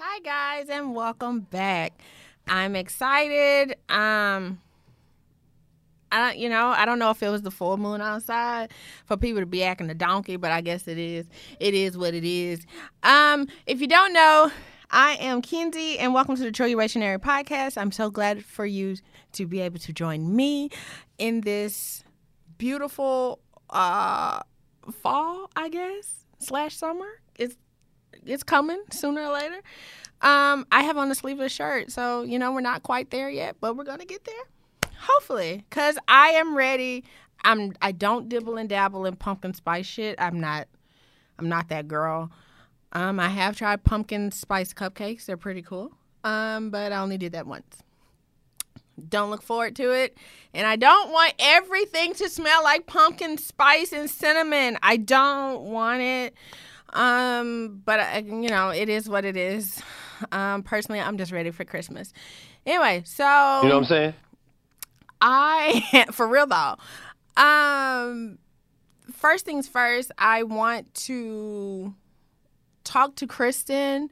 Hi guys and welcome back. I'm excited. Um I don't, you know, I don't know if it was the full moon outside for people to be acting a donkey, but I guess it is. It is what it is. Um, if you don't know, I am Kenzie, and welcome to the Troy Rationary Podcast. I'm so glad for you to be able to join me in this beautiful uh fall, I guess, slash summer. It's coming sooner or later. Um, I have on a sleeveless shirt, so you know we're not quite there yet, but we're gonna get there, hopefully. Cause I am ready. I'm. I don't dibble and dabble in pumpkin spice shit. I'm not. I'm not that girl. Um, I have tried pumpkin spice cupcakes. They're pretty cool. Um, but I only did that once. Don't look forward to it. And I don't want everything to smell like pumpkin spice and cinnamon. I don't want it. Um, but I, you know, it is what it is. Um, personally, I'm just ready for Christmas. Anyway, so You know what I'm saying? I for real though. Um first things first, I want to talk to Kristen.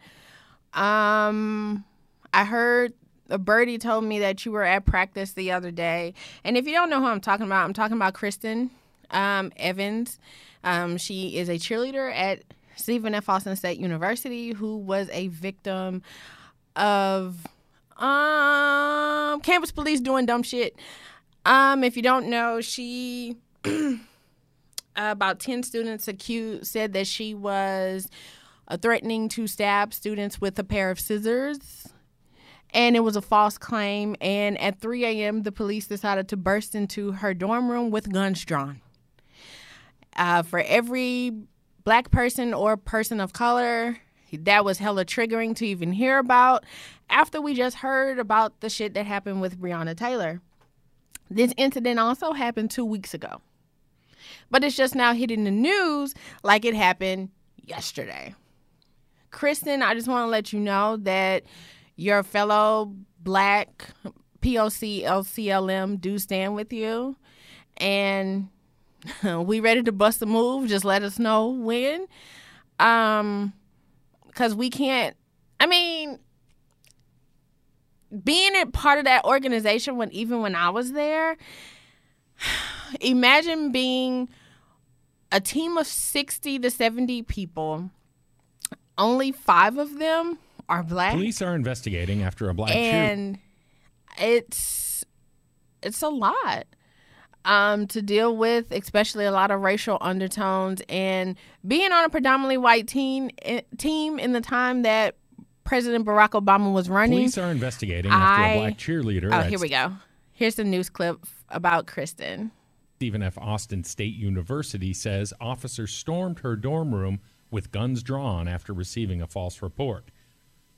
Um I heard a birdie told me that you were at practice the other day. And if you don't know who I'm talking about, I'm talking about Kristen um, Evans. Um, she is a cheerleader at Stephen F. Austin State University who was a victim of um campus police doing dumb shit. Um, if you don't know, she about 10 students accused said that she was uh, threatening to stab students with a pair of scissors and it was a false claim and at 3 a.m the police decided to burst into her dorm room with guns drawn uh, for every black person or person of color that was hella triggering to even hear about after we just heard about the shit that happened with breonna taylor. This incident also happened two weeks ago. But it's just now hitting the news like it happened yesterday. Kristen i just want to let you know that your fellow black POC LCLM do stand with you. And we ready to bust a move. Just let us know when. Um because we can't I mean being a part of that organization when even when I was there, imagine being a team of 60 to 70 people. Only 5 of them are black. Police are investigating after a black shoot. and it's it's a lot um, to deal with, especially a lot of racial undertones, and being on a predominantly white team team in the time that President Barack Obama was running. Police are investigating after a black cheerleader oh, here we go. Here's the news clip about Kristen. Stephen F. Austin State University says officers stormed her dorm room with guns drawn after receiving a false report.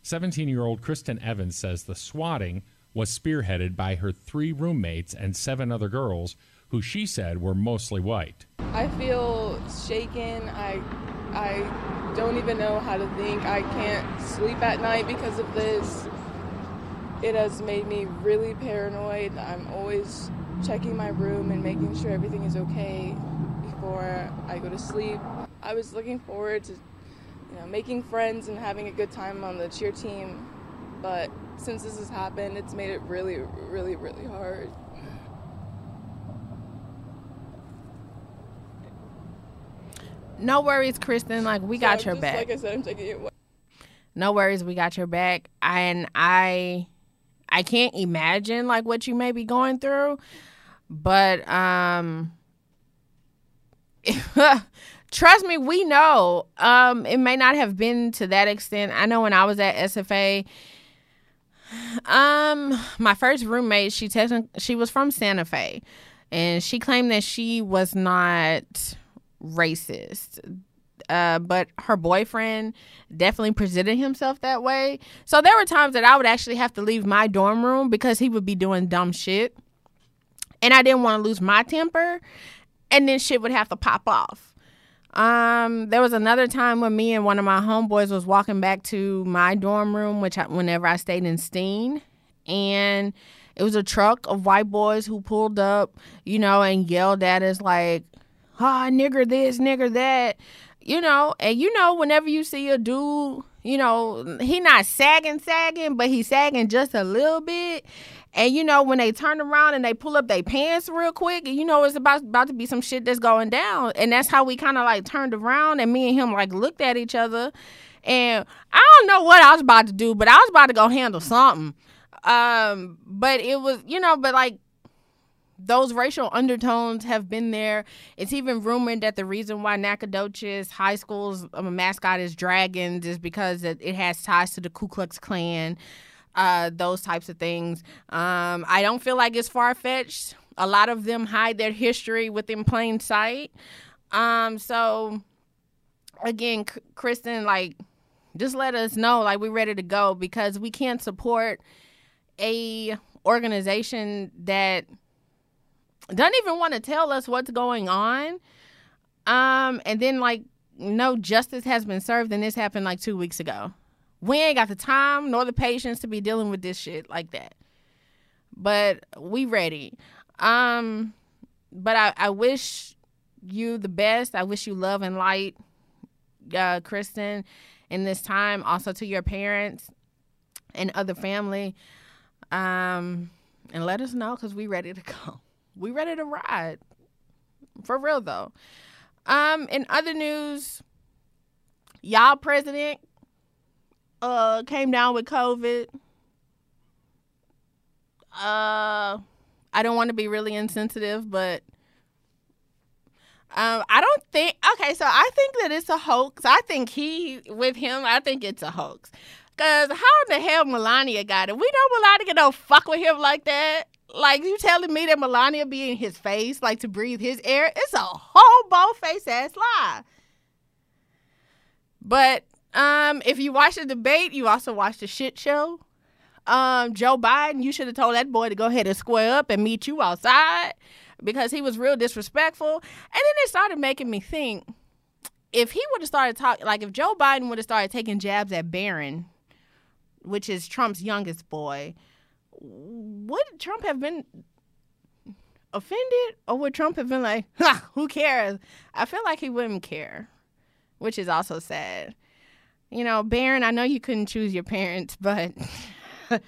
17 year old Kristen Evans says the swatting was spearheaded by her three roommates and seven other girls, who she said were mostly white. I feel shaken. I I don't even know how to think. I can't sleep at night because of this. It has made me really paranoid. I'm always checking my room and making sure everything is okay before I go to sleep. I was looking forward to you know, making friends and having a good time on the cheer team, but since this has happened, it's made it really, really, really hard. No worries, Kristen. Like we So got I'm your just- back. Like I said, I'm taking it no worries we got your back and i i can't imagine like what you may be going through but um trust me we know um it may not have been to that extent i know when i was at sfa um my first roommate she techni- she was from santa fe and she claimed that she was not racist uh, but her boyfriend definitely presented himself that way. So there were times that I would actually have to leave my dorm room because he would be doing dumb shit. And I didn't want to lose my temper. And then shit would have to pop off. Um, there was another time when me and one of my homeboys was walking back to my dorm room, which I, whenever I stayed in Steen, and it was a truck of white boys who pulled up, you know, and yelled at us like, "Ah, nigger this, nigger that," you know. And you know, whenever you see a dude, you know, he not sagging, sagging, but he's sagging just a little bit. And you know, when they turn around and they pull up their pants real quick, you know it's about about to be some shit that's going down. And that's how we kind of like turned around and me and him like looked at each other. And I don't know what I was about to do, but I was about to go handle something. Um, but it was, you know, but like those racial undertones have been there. It's even rumored that the reason why Nacogdoches High School's um, mascot is dragons is because it, it has ties to the Ku Klux Klan, uh, those types of things. Um, I don't feel like it's far fetched. A lot of them hide their history within plain sight. Um, so, again, Kristen, like, just let us know, like, we're ready to go because we can't support a organization that – doesn't even want to tell us what's going on. Um, and then like no justice has been served, and this happened like two weeks ago. We ain't got the time nor the patience to be dealing with this shit like that. But we ready. Um, but I, I wish you the best. I wish you love and light, uh, Kristen, in this time. Also to your parents and other family. Um, and let us know because we ready to go we ready to ride. For real though. Um, in other news, y'all president uh came down with COVID. Uh I don't want to be really insensitive, but um, I don't think. Okay, so I think that it's a hoax. I think he, with him, I think it's a hoax. Cause how in the hell Melania got it? We know Melania don't fuck with him like that. Like you telling me that Melania be in his face, like to breathe his air? It's a whole bold face ass lie. But um, if you watch the debate, you also watch the shit show. Um, Joe Biden, you should have told that boy to go ahead and square up and meet you outside because he was real disrespectful. And then it started making me think if he would have started talking, like if Joe Biden would have started taking jabs at Barron, which is Trump's youngest boy, would Trump have been offended or would Trump have been like, who cares? I feel like he wouldn't care, which is also sad. You know, Barron, I know you couldn't choose your parents, but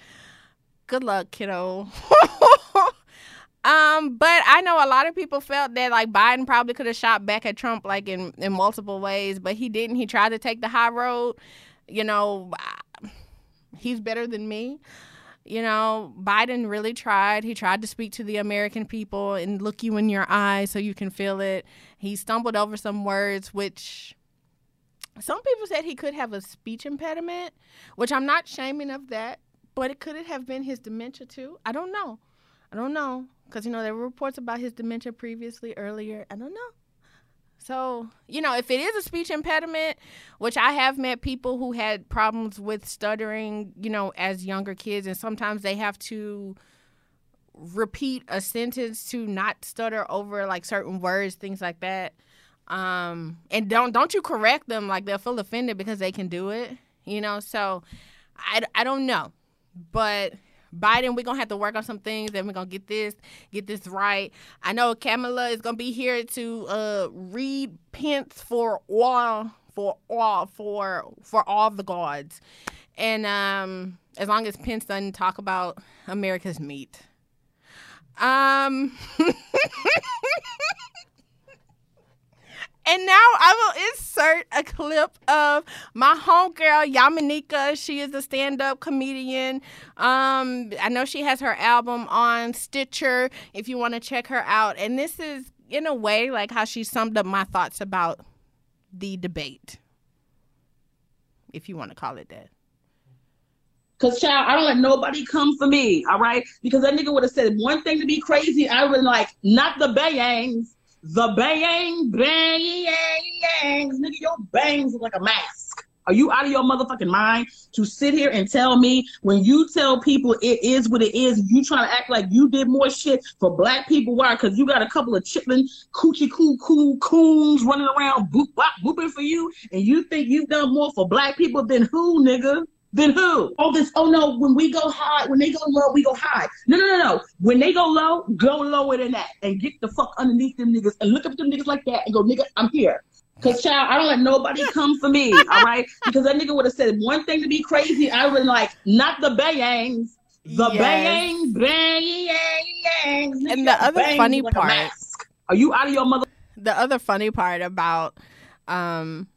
good luck, kiddo. um, but I know a lot of people felt that like Biden probably could have shot back at Trump like in, in multiple ways, but he didn't. He tried to take the high road. You know, he's better than me you know, Biden really tried. He tried to speak to the American people and look you in your eyes so you can feel it. He stumbled over some words, which some people said he could have a speech impediment, which I'm not shaming of that, but it could it have been his dementia too. I don't know. I don't know. Because, you know, there were reports about his dementia previously, earlier. I don't know. So, you know, if it is a speech impediment, which I have met people who had problems with stuttering, you know, as younger kids, and sometimes they have to repeat a sentence to not stutter over like certain words, things like that. Um, and don't don't you correct them like they'll feel offended because they can do it, you know. So, I, I don't know, but Biden, we're gonna have to work on some things and we're gonna get this, get this right. I know Kamala is gonna be here to uh read Pence for all for all for for all the gods. And um as long as Pence doesn't talk about America's meat. Um And now I will insert a clip of my homegirl Yamaneika. She is a stand-up comedian. Um, I know she has her album on Stitcher. If you want to check her out, and this is in a way like how she summed up my thoughts about the debate, if you want to call it that. Cause child, I don't let nobody come for me, all right? Because that nigga would have said one thing to be crazy, I would like, not the bangs the bang, bang, bang, Nigga, your bangs look like a mask. Are you out of your motherfucking mind to sit here and tell me when you tell people it is what it is, you trying to act like you did more shit for black people? Why? Because you got a couple of chitlin coochie coo coo coons running around boop bop booping for you, and you think you've done more for black people than who, nigga? Then who? All this, oh no, when we go high, when they go low, we go high. No, no, no, no. When they go low, go lower than that and get the fuck underneath them niggas and look up them niggas like that and go, nigga, I'm here. Cause child, I don't let nobody come for me, all right? Because that nigga would have said one thing to be crazy. I would have been like, not the bangs, the Yes. bang, bang, bang, And the other funny part- Are you out of your mother? the other funny part about um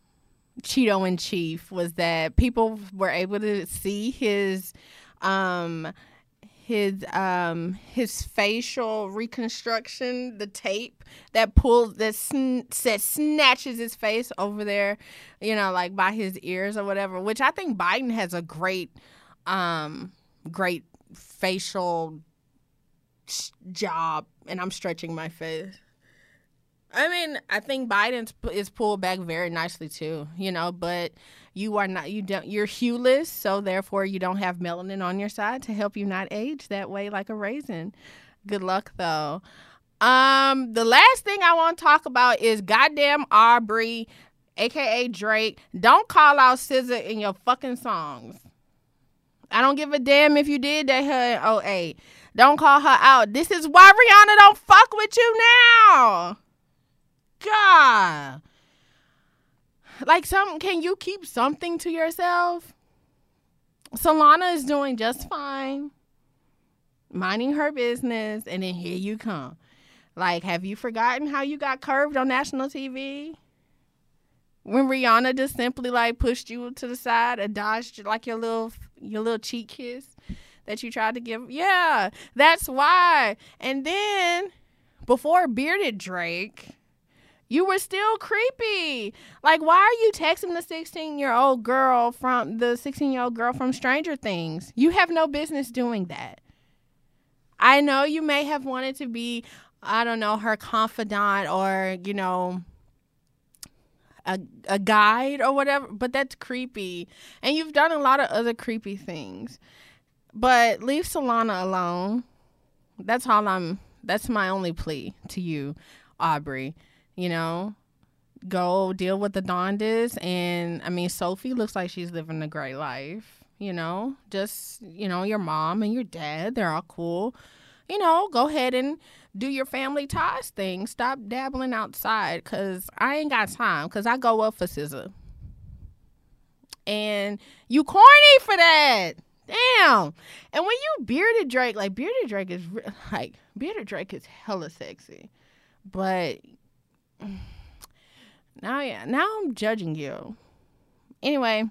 Cheeto in Chief was that people were able to see his um his um his facial reconstruction the tape that pulls that, sn- that snatches his face over there you know like by his ears or whatever which i think biden has a great um great facial s- job and i'm stretching my face I mean, I think Biden is pulled back very nicely too, you know, but you are not you don't you're hueless, so therefore you don't have melanin on your side to help you not age that way like a raisin. Good luck though. Um the last thing I want to talk about is goddamn Aubrey aka Drake. Don't call out SZA in your fucking songs. I don't give a damn if you did that her in 08. Don't call her out. This is why Rihanna don't fuck with you now. God. Like some can you keep something to yourself? Solana is doing just fine. Minding her business and then here you come. Like have you forgotten how you got curved on national TV? When Rihanna just simply like pushed you to the side and dodged like your little your little cheek kiss that you tried to give. Yeah, that's why. And then before bearded Drake, you were still creepy. Like, why are you texting the 16 year old girl from the 16 year old girl from Stranger Things? You have no business doing that. I know you may have wanted to be, I don't know, her confidant or, you know, a, a guide or whatever, but that's creepy. And you've done a lot of other creepy things. But leave Solana alone. That's all I'm, that's my only plea to you, Aubrey you know go deal with the dondas. And i mean sophie looks like she's living a great life you know? Just you know your mom and your dad they're all cool. You know go ahead and do your family ties thing. Stop dabbling outside because i ain't got time because i go up for SZA. And you corny for that. Damn. And when you bearded drake like bearded drake is like bearded drake is hella sexy. But now yeah now i'm judging you. Anyway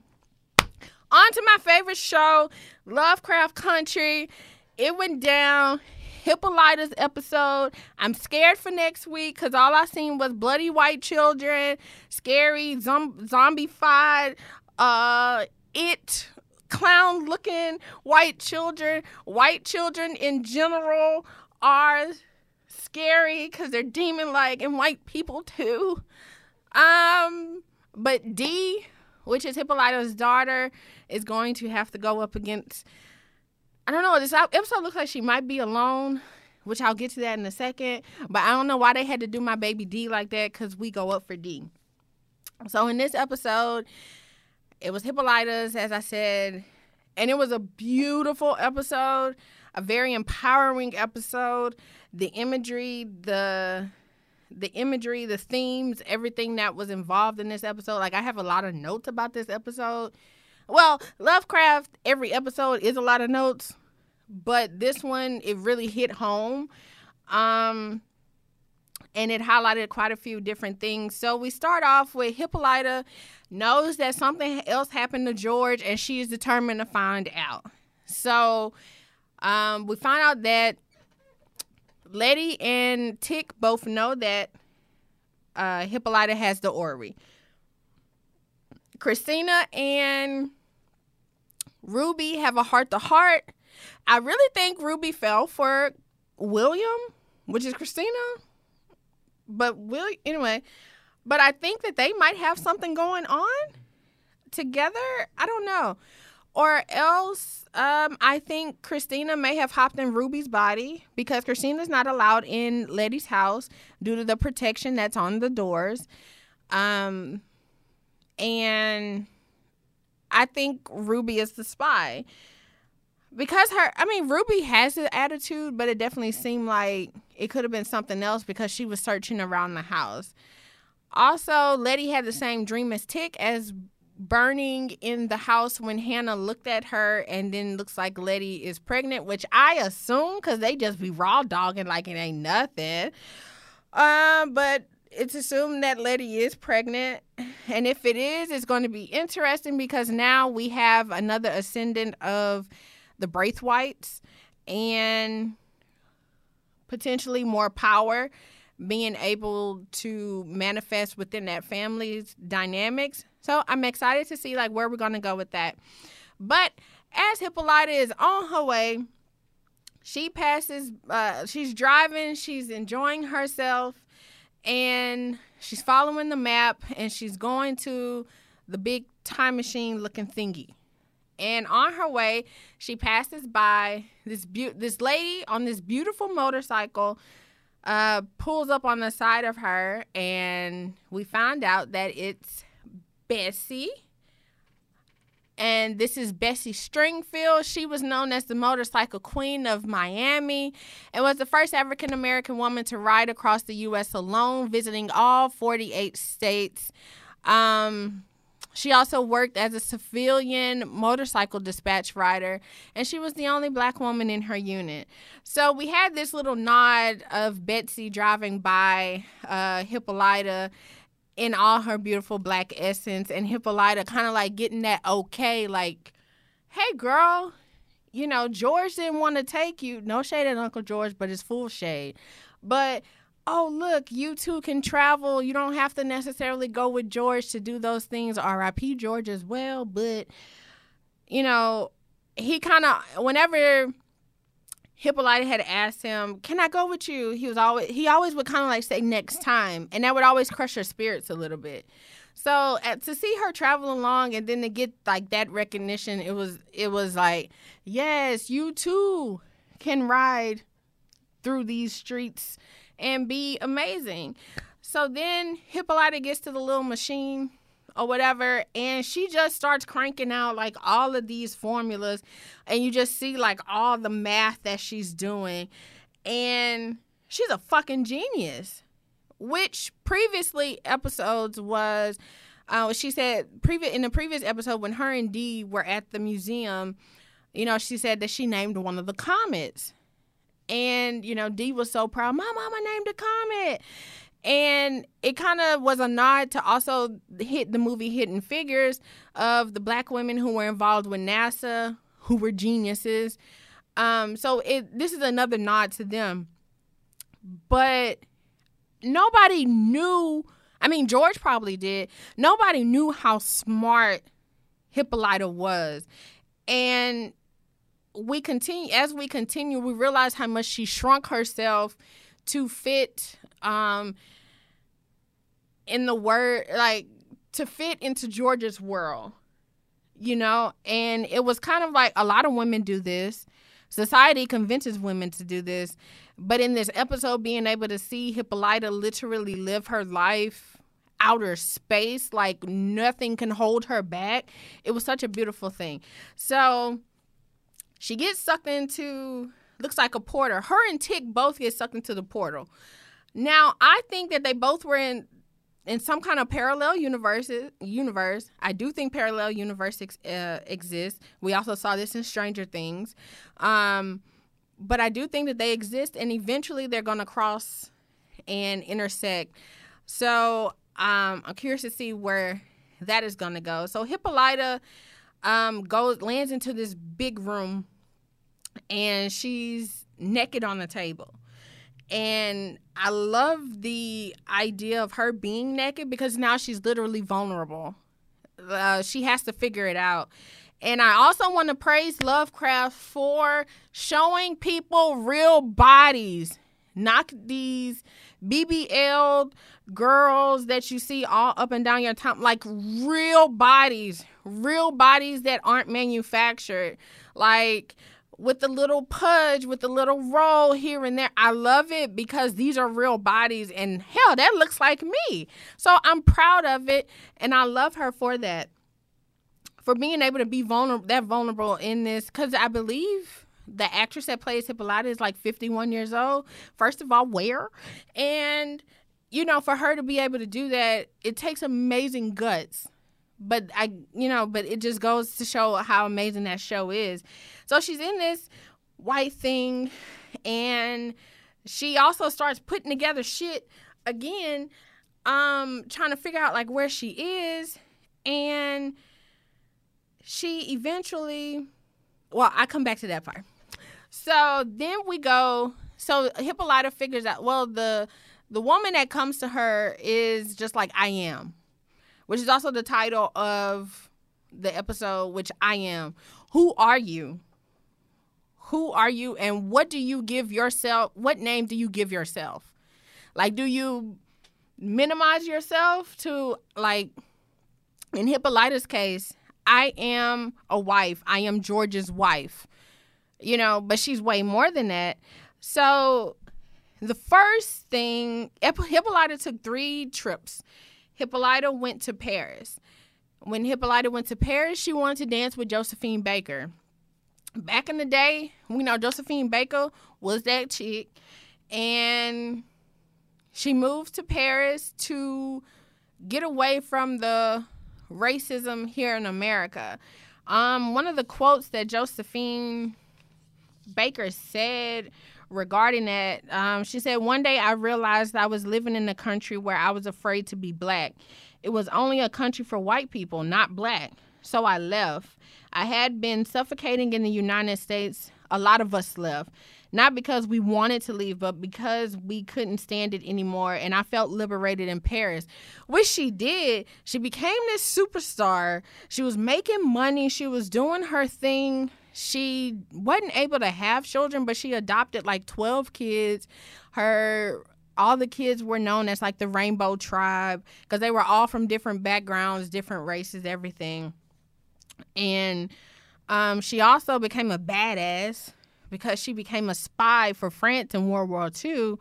on to my favorite show lovecraft country. It went down. Hippolyta's episode. I'm scared for next week because all i seen was bloody white children scary zom- zombified uh it clown looking white children. White children in general are scary because they're demon like and white people too. Um, but Dee, which is Hippolyta's daughter, is going to have to go up against. I don't know. This episode looks like she might be alone, which I'll get to that in a second. But I don't know why they had to do my baby Dee like that because we go up for Dee. So in this episode, it was Hippolyta's, as I said, and it was a beautiful episode, a very empowering episode the imagery, the the imagery, the themes, everything that was involved in this episode. Like I have a lot of notes about this episode. Well, Lovecraft, every episode is a lot of notes, but this one it really hit home. Um and it highlighted quite a few different things. So we start off with Hippolyta knows that something else happened to George and she is determined to find out. So um, we find out that Letty and Tick both know that uh, Hippolyta has the orrery. Christina and Ruby have a heart to heart. I really think Ruby fell for William, which is Christina. But Will anyway, but I think that they might have something going on together. I don't know. Or else, um, I think Christina may have hopped in Ruby's body because Christina's not allowed in Letty's house due to the protection that's on the doors. Um, and I think Ruby is the spy because her. I mean, Ruby has the attitude, but it definitely seemed like it could have been something else because she was searching around the house. Also, Letty had the same dream as Tick as burning in the house when Hannah looked at her and then looks like Letty is pregnant, which I assume because they just be raw dogging like it ain't nothing. Um, but it's assumed that Letty is pregnant. And if it is, it's going to be interesting because now we have another ascendant of the Braithwaites and potentially more power being able to manifest within that family's dynamics. So I'm excited to see like where we're gonna go with that. But as Hippolyta is on her way, she passes. Uh, she's driving. She's enjoying herself, and she's following the map. And she's going to the big time machine looking thingy. And on her way, she passes by this be- this lady on this beautiful motorcycle uh, pulls up on the side of her, and we find out that it's Bessie. And this is Bessie Stringfield. She was known as the motorcycle queen of Miami and was the first African American woman to ride across the U.S. alone, visiting all 48 states. Um, she also worked as a civilian motorcycle dispatch rider, and she was the only black woman in her unit. So we had this little nod of Betsy driving by uh, Hippolyta in all her beautiful black essence, and Hippolyta kind of like getting that okay, like, hey, girl, you know, George didn't want to take you. No shade at Uncle George, but it's full shade. But oh, look, you two can travel. You don't have to necessarily go with George to do those things. RIP George as well. But, you know, he kind of, whenever Hippolyta had asked him, "Can I go with you?" He was always he always would kind of like say next time, and that would always crush her spirits a little bit. So uh, to see her travel along and then to get like that recognition, it was it was like, yes, you too can ride through these streets and be amazing. So then Hippolyta gets to the little machine or whatever, and she just starts cranking out like all of these formulas, and you just see like all the math that she's doing, and she's a fucking genius. Which previously episodes was, uh, she said previous in the previous episode when her and Dee were at the museum, you know, she said that she named one of the comets. And, you know, Dee was so proud. My mama named a comet. And it kind of was a nod to also hit the movie Hidden Figures of the black women who were involved with NASA, who were geniuses. Um, so it this is another nod to them. But nobody knew. I mean, George probably did. Nobody knew how smart Hippolyta was. And we continue as we continue we realize how much she shrunk herself to fit um in the word like to fit into George's world you know and it was kind of like a lot of women do this society convinces women to do this but in this episode being able to see Hippolyta literally live her life outer space like nothing can hold her back it was such a beautiful thing so she gets sucked into looks like a portal. Her and Tick both get sucked into the portal. Now, I think that they both were in in some kind of parallel universe. Universe. I do think parallel universe ex, uh, exists. We also saw this in Stranger Things. Um, but I do think that they exist, and eventually they're going to cross and intersect. So um, I'm curious to see where that is going to go. So Hippolyta um, goes lands into this big room and she's naked on the table. And I love the idea of her being naked because now she's literally vulnerable. Uh, she has to figure it out. And I also want to praise Lovecraft for showing people real bodies, not these BBL girls that you see all up and down your time, like real bodies, real bodies that aren't manufactured. Like with the little pudge, with the little roll here and there. I love it because these are real bodies, and hell, that looks like me. So I'm proud of it, and I love her for that, for being able to be vulnerable, that vulnerable in this. Because I believe the actress that plays Hippolyta is like 51 years old. First of all, where? And you know, for her to be able to do that, it takes amazing guts. But I, you know, but it just goes to show how amazing that show is. So she's in this white thing, and she also starts putting together shit again, um, trying to figure out like where she is, and she eventually, well, I come back to that part. So then we go. So Hippolyta figures out. Well, the the woman that comes to her is just like I am, which is also the title of the episode. Which I am. Who are you? Who are you, and what do you give yourself? What name do you give yourself? Like, do you minimize yourself to like? In Hippolyta's case, I am a wife. I am George's wife. You know, but she's way more than that. So the first thing, Hippolyta took three trips. Hippolyta went to Paris. When Hippolyta went to Paris, she wanted to dance with Josephine Baker. Back in the day, we know Josephine Baker was that chick. And she moved to Paris to get away from the racism here in America. Um, one of the quotes that Josephine Baker said regarding that, um, she said, One day I realized I was living in a country where I was afraid to be black. It was only a country for white people, not black. So I left. I had been suffocating in the United States. A lot of us left not because we wanted to leave, but because we couldn't stand it anymore. And I felt liberated in Paris, which she did. She became this superstar. She was making money, she was doing her thing. She wasn't able to have children, but she adopted like 12 kids. Her all the kids were known as like the rainbow tribe because they were all from different backgrounds different races everything and um, she also became a badass because she became a spy for France in World War II.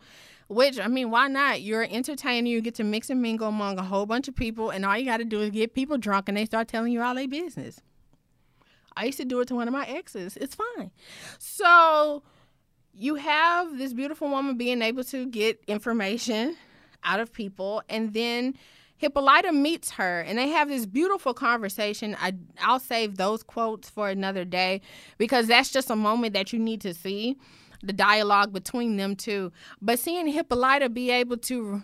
Which I mean, why not? You're entertaining. You get to mix and mingle among a whole bunch of people, and all you got to do is get people drunk, and they start telling you all their business. I used to do it to one of my exes. It's fine. So you have this beautiful woman being able to get information out of people, and then Hippolyta meets her and they have this beautiful conversation. I I'll save those quotes for another day because that's just a moment that you need to see the dialogue between them two. But seeing Hippolyta be able to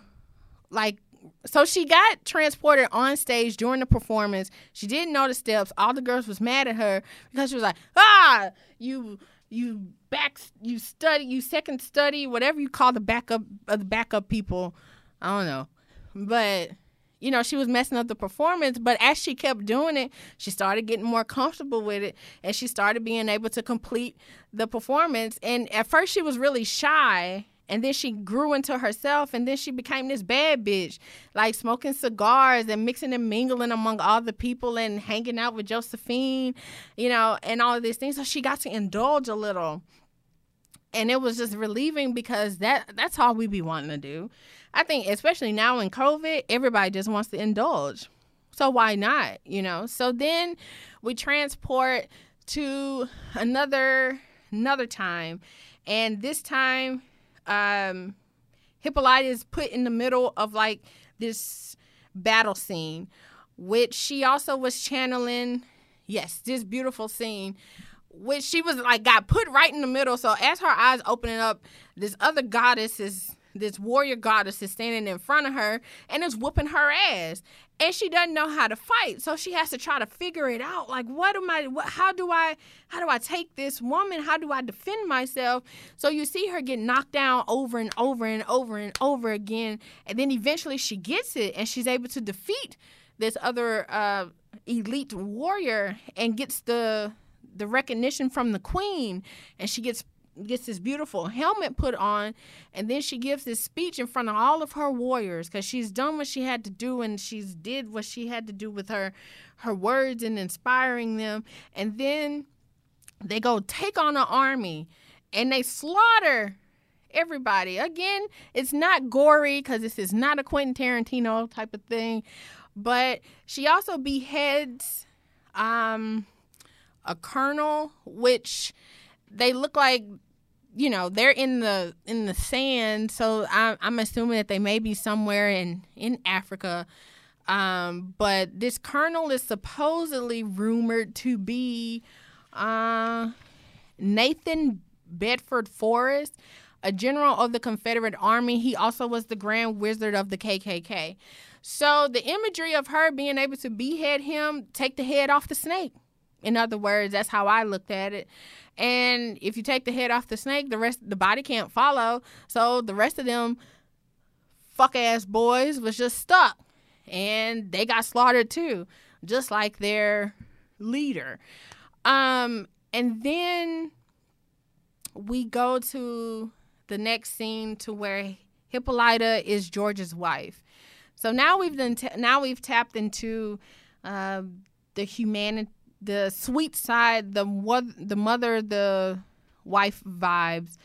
like so she got transported on stage during the performance. She didn't know the steps. All the girls was mad at her because she was like, "Ah, you you back you study, you second study, whatever you call the backup uh, the backup people. I don't know." But you know, she was messing up the performance, but as she kept doing it, she started getting more comfortable with it and she started being able to complete the performance. And at first, she was really shy. And then she grew into herself, and then she became this bad bitch, like smoking cigars and mixing and mingling among all the people and hanging out with Josephine, you know, and all of these things. So she got to indulge a little and it was just relieving because that that's all we be wanting to do. I think especially now in COVID, everybody just wants to indulge. So why not, you know? So then we transport to another another time and this time um Hippolyta is put in the middle of like this battle scene which she also was channeling yes, this beautiful scene which she was like got put right in the middle. So as her eyes opening up, this other goddess is this warrior goddess is standing in front of her and is whooping her ass. And she doesn't know how to fight. So she has to try to figure it out. Like what am i what, how do i how do i take this woman? How do i defend myself? So you see her get knocked down over and over and over and over again. And then eventually she gets it and she's able to defeat this other uh, elite warrior and gets the the recognition from the queen. And she gets gets this beautiful helmet put on and then she gives this speech in front of all of her warriors because she's done what she had to do and she's did what she had to do with her her words and inspiring them. And then they go take on an army and they slaughter everybody. Again it's not gory because this is not a quentin tarantino type of thing but she also beheads um a colonel, which they look like you know they're in the in the sand. So i'm, I'm assuming that they may be somewhere in in africa. Um, but this colonel is supposedly rumored to be uh, nathan bedford forrest a general of the confederate army. He also was the grand wizard of the kkk so the imagery of her being able to behead him take the head off the snake in other words that's how i looked at it and if you take the head off the snake, the rest the body can't follow. So the rest of them fuck ass boys was just stuck. And they got slaughtered too, just like their leader. Um, and then we go to the next scene to where Hippolyta is George's wife. So now we've done t- now we've tapped into uh, the humanity the sweet side, the the mother, the wife vibes,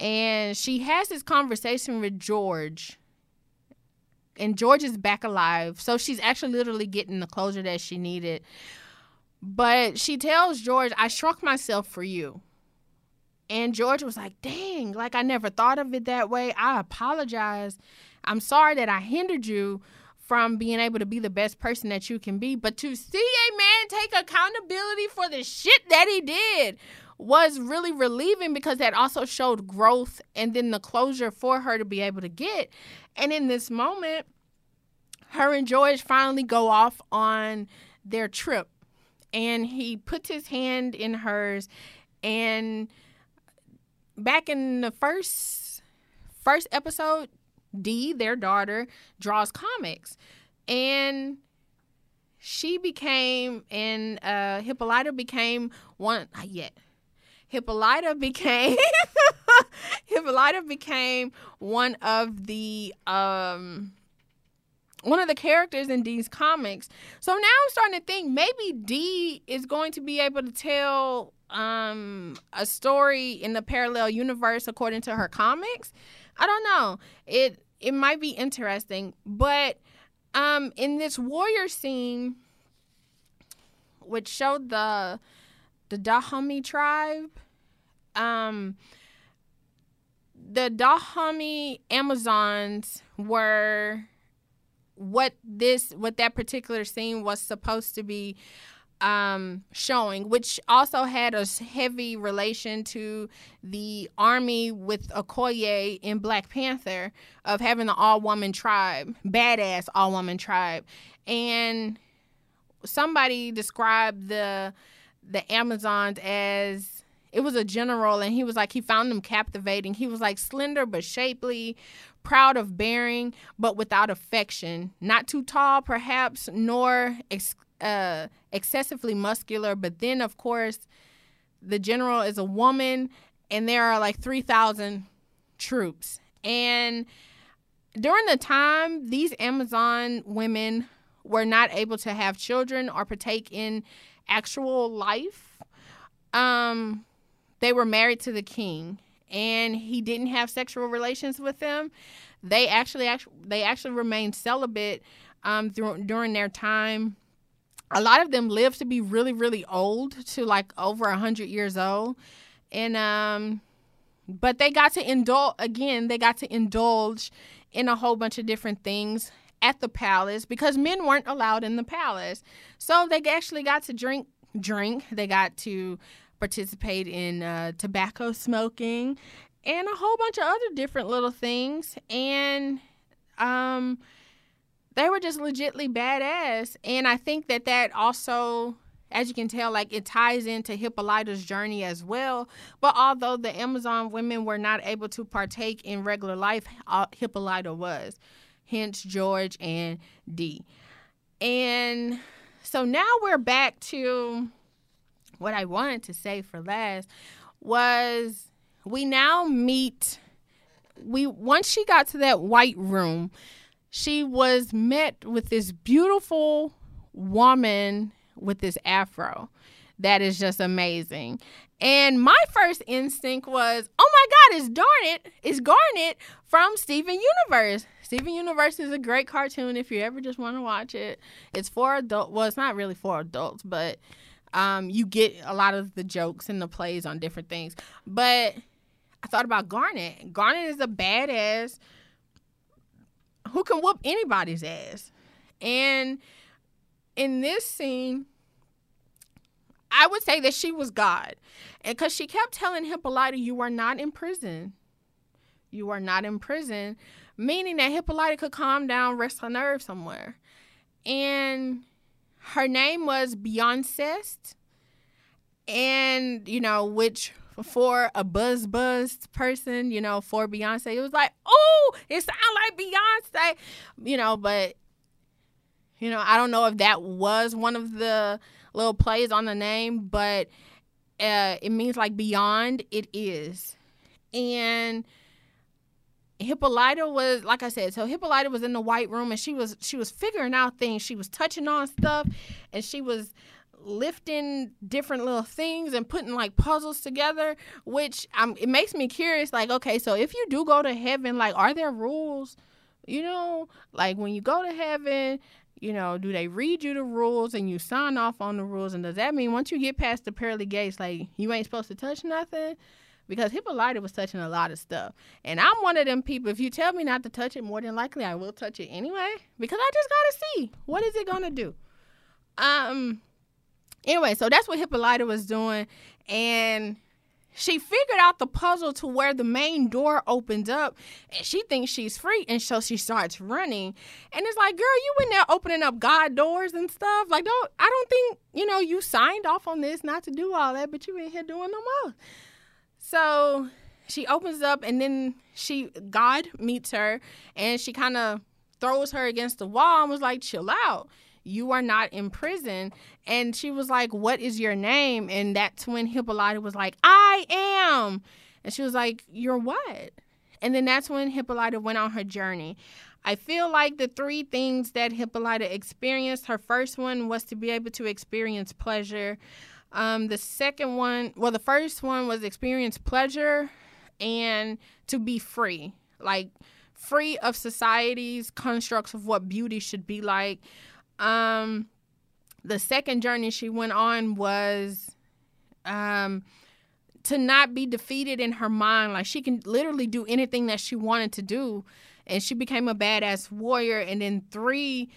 and she has this conversation with George. And George is back alive, so she's actually literally getting the closure that she needed. But she tells George, "I shrunk myself for you." And George was like, "Dang, like I never thought of it that way. I apologize. I'm sorry that I hindered you." From being able to be the best person that you can be. But to see a man take accountability for the shit that he did was really relieving because that also showed growth and then the closure for her to be able to get. And in this moment, her and George finally go off on their trip. And he puts his hand in hers and back in the first first episode Dee, their daughter, draws comics. And she became, and uh, Hippolyta became one, not yet. Hippolyta became Hippolyta became one of the um one of the characters in Dee's comics. So now I'm starting to think maybe Dee is going to be able to tell um a story in the parallel universe according to her comics. I don't know. It it might be interesting, but um in this warrior scene which showed the the Dahomey tribe um the Dahomey Amazons were what this what that particular scene was supposed to be um, showing, which also had a heavy relation to the army with Okoye in Black Panther of having the all woman tribe, badass all woman tribe. And somebody described the the Amazons as it was a general and he was like he found them captivating. He was like slender but shapely, proud of bearing but without affection, not too tall perhaps nor ex- uh, excessively muscular. But then, of course, the general is a woman, and there are like 3,000 troops. And during the time, these Amazon women were not able to have children or partake in actual life. Um, they were married to the king, and he didn't have sexual relations with them. They actually, actually they actually remained celibate um, through, during their time a lot of them live to be really really old to like over a 100 years old. And um but they got to indulge again they got to indulge in a whole bunch of different things at the palace because men weren't allowed in the palace. So they actually got to drink drink. They got to participate in uh, tobacco smoking and a whole bunch of other different little things. And um they were just legitly badass. And I think that that also, as you can tell, like it ties into Hippolyta's journey as well. But although the Amazon women were not able to partake in regular life, Hippolyta was. Hence George and Dee. And so now we're back to what I wanted to say for last was we now meet we once she got to that white room she was met with this beautiful woman with this afro that is just amazing. And my first instinct was, oh my God, it's Garnet. It's Garnet from Steven Universe. Steven Universe is a great cartoon if you ever just want to watch it. It's for adult. Well, it's not really for adults, but um, you get a lot of the jokes and the plays on different things. But I thought about Garnet. Garnet is a badass who can whoop anybody's ass. And in this scene, I would say that she was God. And because she kept telling Hippolyta, You are not in prison. You are not in prison, meaning that Hippolyta could calm down, rest her nerves somewhere. And her name was Beyonce. And, you know, which for a buzz buzzed person, you know, for Beyonce, it was like, oh, it sounds like Beyonce, you know, but, you know, I don't know if that was one of the little plays on the name, but uh, it means like beyond, it is. And, Hippolyta was like I said, so Hippolyta was in the white room and she was she was figuring out things. She was touching on stuff and she was lifting different little things and putting like puzzles together, which um it makes me curious like okay, so if you do go to heaven, like are there rules? You know, like when you go to heaven, you know, do they read you the rules and you sign off on the rules and does that mean once you get past the pearly gates like you ain't supposed to touch nothing? because Hippolyta was touching a lot of stuff. And I'm one of them people, if you tell me not to touch it, more than likely I will touch it anyway because I just got to see what is it to do. Um anyway, so that's what Hippolyta was doing and she figured out the puzzle to where the main door opens up and she thinks she's free and so she starts running. And it's like girl you in there opening up god doors and stuff? Like don't i don't think you know you signed off on this not to do all that but you in here doing no more. So she opens up and then she God meets her and she kind of throws her against the wall and was like, chill out. You are not in prison. And she was like, What is your name? And that's when Hippolyta was like, I am. And she was like, You're what? And then that's when Hippolyta went on her journey. I feel like the three things that Hippolyta experienced her first one was to be able to experience pleasure. Um, the second one, well, the first one was experience pleasure and to be free, like free of society's constructs of what beauty should be like. Um, the second journey she went on was um, to not be defeated in her mind. Like she can literally do anything that she wanted to do. And she became a badass warrior. And then three,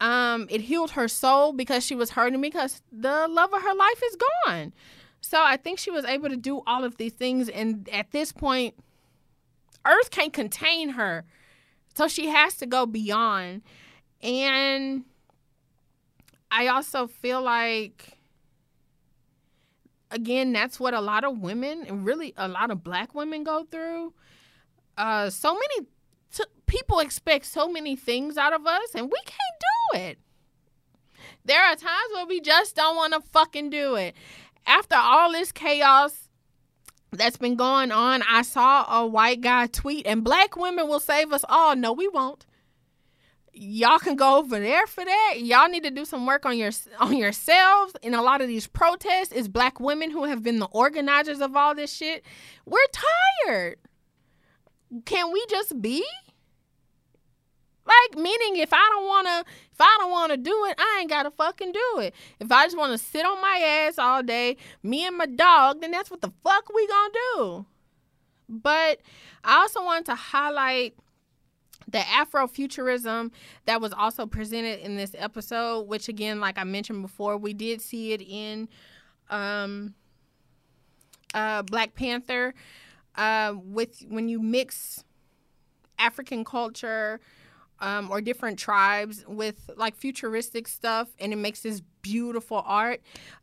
um, it healed her soul because she was hurting because the love of her life is gone. So I think she was able to do all of these things. And at this point, Earth can't contain her. So she has to go beyond. And I also feel like, again, that's what a lot of women and really a lot of black women go through. Uh, so many t- people expect so many things out of us, and we can't do it. There are times where we just don't want to fucking do it. After all this chaos that's been going on, I saw a white guy tweet, and black women will save us all. No, we won't. Y'all can go over there for that. Y'all need to do some work on your on yourselves. In a lot of these protests, is black women who have been the organizers of all this shit. We're tired. Can we just be? Like meaning if I don't wanna if I don't wanna do it, I ain't gotta fucking do it. If I just wanna sit on my ass all day, me and my dog, then that's what the fuck we gonna do. But I also wanted to highlight the Afrofuturism that was also presented in this episode, which again, like I mentioned before, we did see it in um, uh, Black Panther. Uh, with when you mix African culture um, or different tribes with like futuristic stuff, and it makes this beautiful art.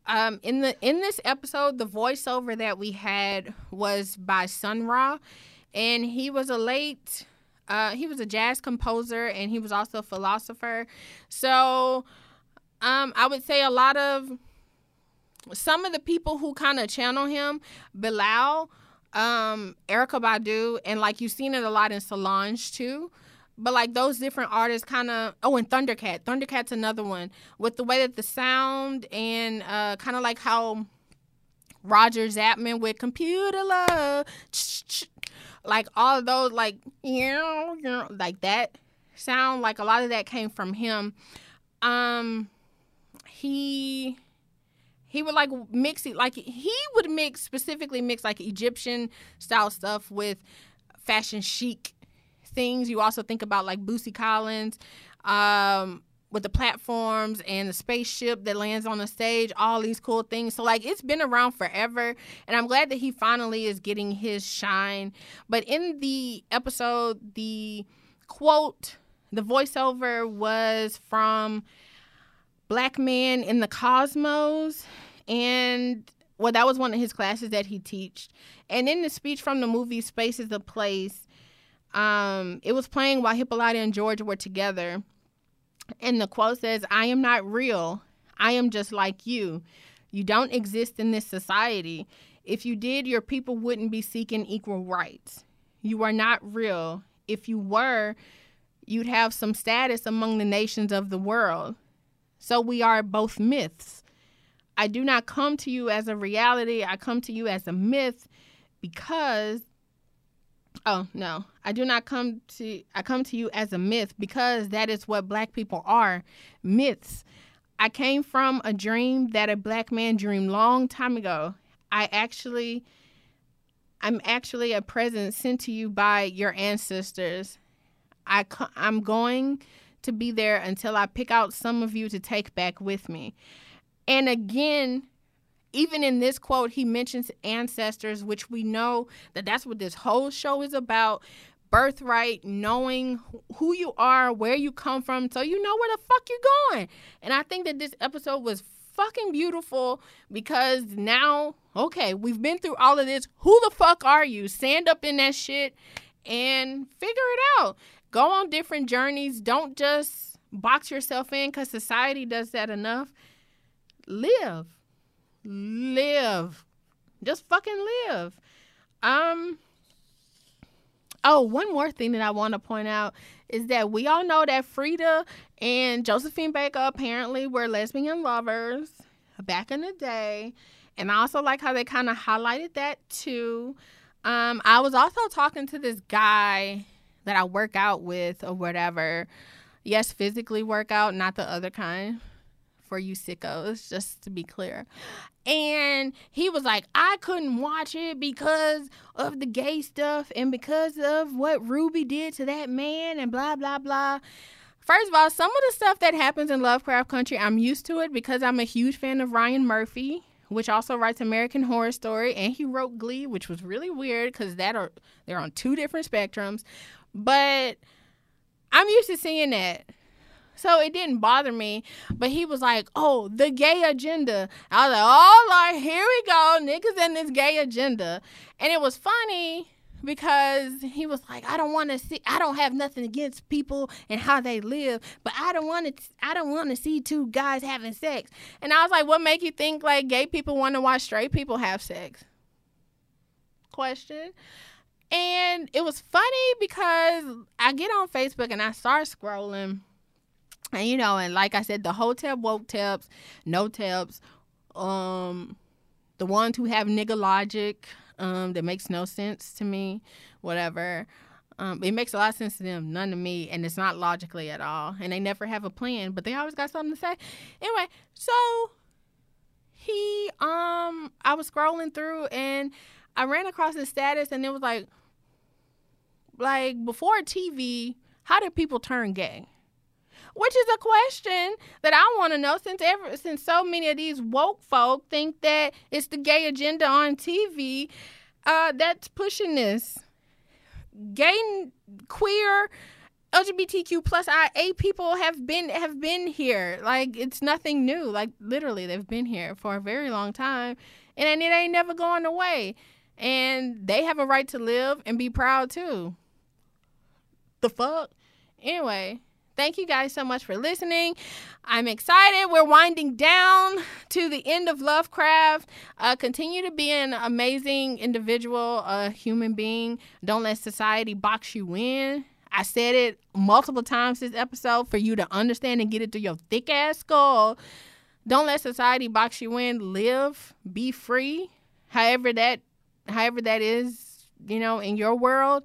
Um, in the in this episode, the voiceover that we had was by Sun Ra, and he was a late. Uh, he was a jazz composer and he was also a philosopher. So um, I would say a lot of some of the people who kind of channel him, Bilal, um, Erykah Badu, and like you've seen it a lot in Solange too. But like those different artists kind of oh and Thundercat. Thundercat's another one with the way that the sound and uh kind of like how Roger Zapman with Computer Love like all of those like you know, like that sound like a lot of that came from him. Um he He would like mix it like he would mix specifically mix like Egyptian style stuff with fashion chic things. You also think about like Bootsy Collins, um, with the platforms and the spaceship that lands on the stage, all these cool things. So like it's been around forever and I'm glad that he finally is getting his shine. But in the episode, the quote, the voiceover was from Black Man in the Cosmos and well that was one of his classes that he taught. And in the speech from the movie Space is a Place, um, it was playing while Hippolyta and George were together and the quote says, I am not real. I am just like you. You don't exist in this society. If you did, your people wouldn't be seeking equal rights. You are not real. If you were, you'd have some status among the nations of the world. So we are both myths. I do not come to you as a reality, I come to you as a myth because Oh no, I do not come to. I come to you as a myth because that is what Black people are, myths. I came from a dream that a black man dreamed long time ago. I actually, I'm actually a present sent to you by your ancestors. I, I'm going to be there until I pick out some of you to take back with me. And again, even in this quote, he mentions ancestors, which we know that that's what this whole show is about birthright, knowing who you are, where you come from, so you know where the fuck you're going. And I think that this episode was fucking beautiful because now, okay, we've been through all of this. Who the fuck are you? Stand up in that shit and figure it out. Go on different journeys. Don't just box yourself in because society does that enough. Live live. Just fucking live. Um Oh, one more thing that I want to point out is that we all know that Frida and Josephine Baker apparently were lesbian lovers back in the day. And I also like how they kind of highlighted that too. Um, I was also talking to this guy that I work out with or whatever. Yes, physically work out, not the other kind for you sickos, just to be clear. And he was like, I couldn't watch it because of the gay stuff and because of what Ruby did to that man and blah, blah, blah. First of all, some of the stuff that happens in Lovecraft Country, I'm used to it because I'm a huge fan of Ryan Murphy, which also writes American Horror Story, and he wrote Glee, which was really weird because that are they're on two different spectrums. But I'm used to seeing that. So it didn't bother me. But he was like, oh, the gay agenda. I was like, oh, Lord, here we go. Niggas in this gay agenda. And it was funny because he was like, I don't want to see, I don't have nothing against people and how they live, but I don't want to, I don't want to see two guys having sex. And I was like, what make you think like gay people want to watch straight people have sex? Question. And it was funny because I get on Facebook and I start scrolling and you know, and like I said, the hotel woke tips, no tips, um, the ones who have nigga logic, um, that makes no sense to me, whatever. Um, it makes a lot of sense to them, none to me, and it's not logically at all. And they never have a plan, but they always got something to say. Anyway, so he, um, I was scrolling through and I ran across his status, and it was like, like before TV, how did people turn gay? Which is a question that I want to know since ever since so many of these woke folk think that it's the gay agenda on TV uh, that's pushing this. Gay, queer, LGBTQ plus IA people have been have been here. Like it's nothing new. Like literally, they've been here for a very long time, and it ain't never going away. And they have a right to live and be proud too. The fuck. Anyway, Thank you guys so much for listening. I'm excited. We're winding down to the end of Lovecraft. Uh, continue to be an amazing individual, a human being. Don't let society box you in. I said it multiple times this episode for you to understand and get it through your thick ass skull. Don't let society box you in. Live, be free. However that however that is, you know, in your world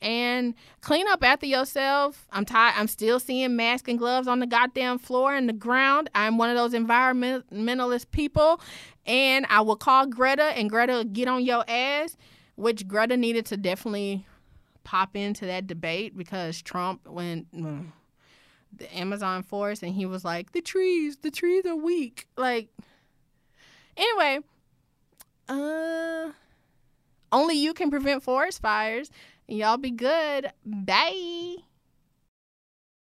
and clean up after yourself. I'm tired. I'm still seeing masks and gloves on the goddamn floor and the ground. I'm one of those environmentalist people, and I will call Greta, and Greta get on your ass, which Greta needed to definitely pop into that debate because Trump went. Mm, the Amazon forest and he was like, the trees, the trees are weak. Like, anyway, uh, only you can prevent forest fires. Y'all be good. Bye.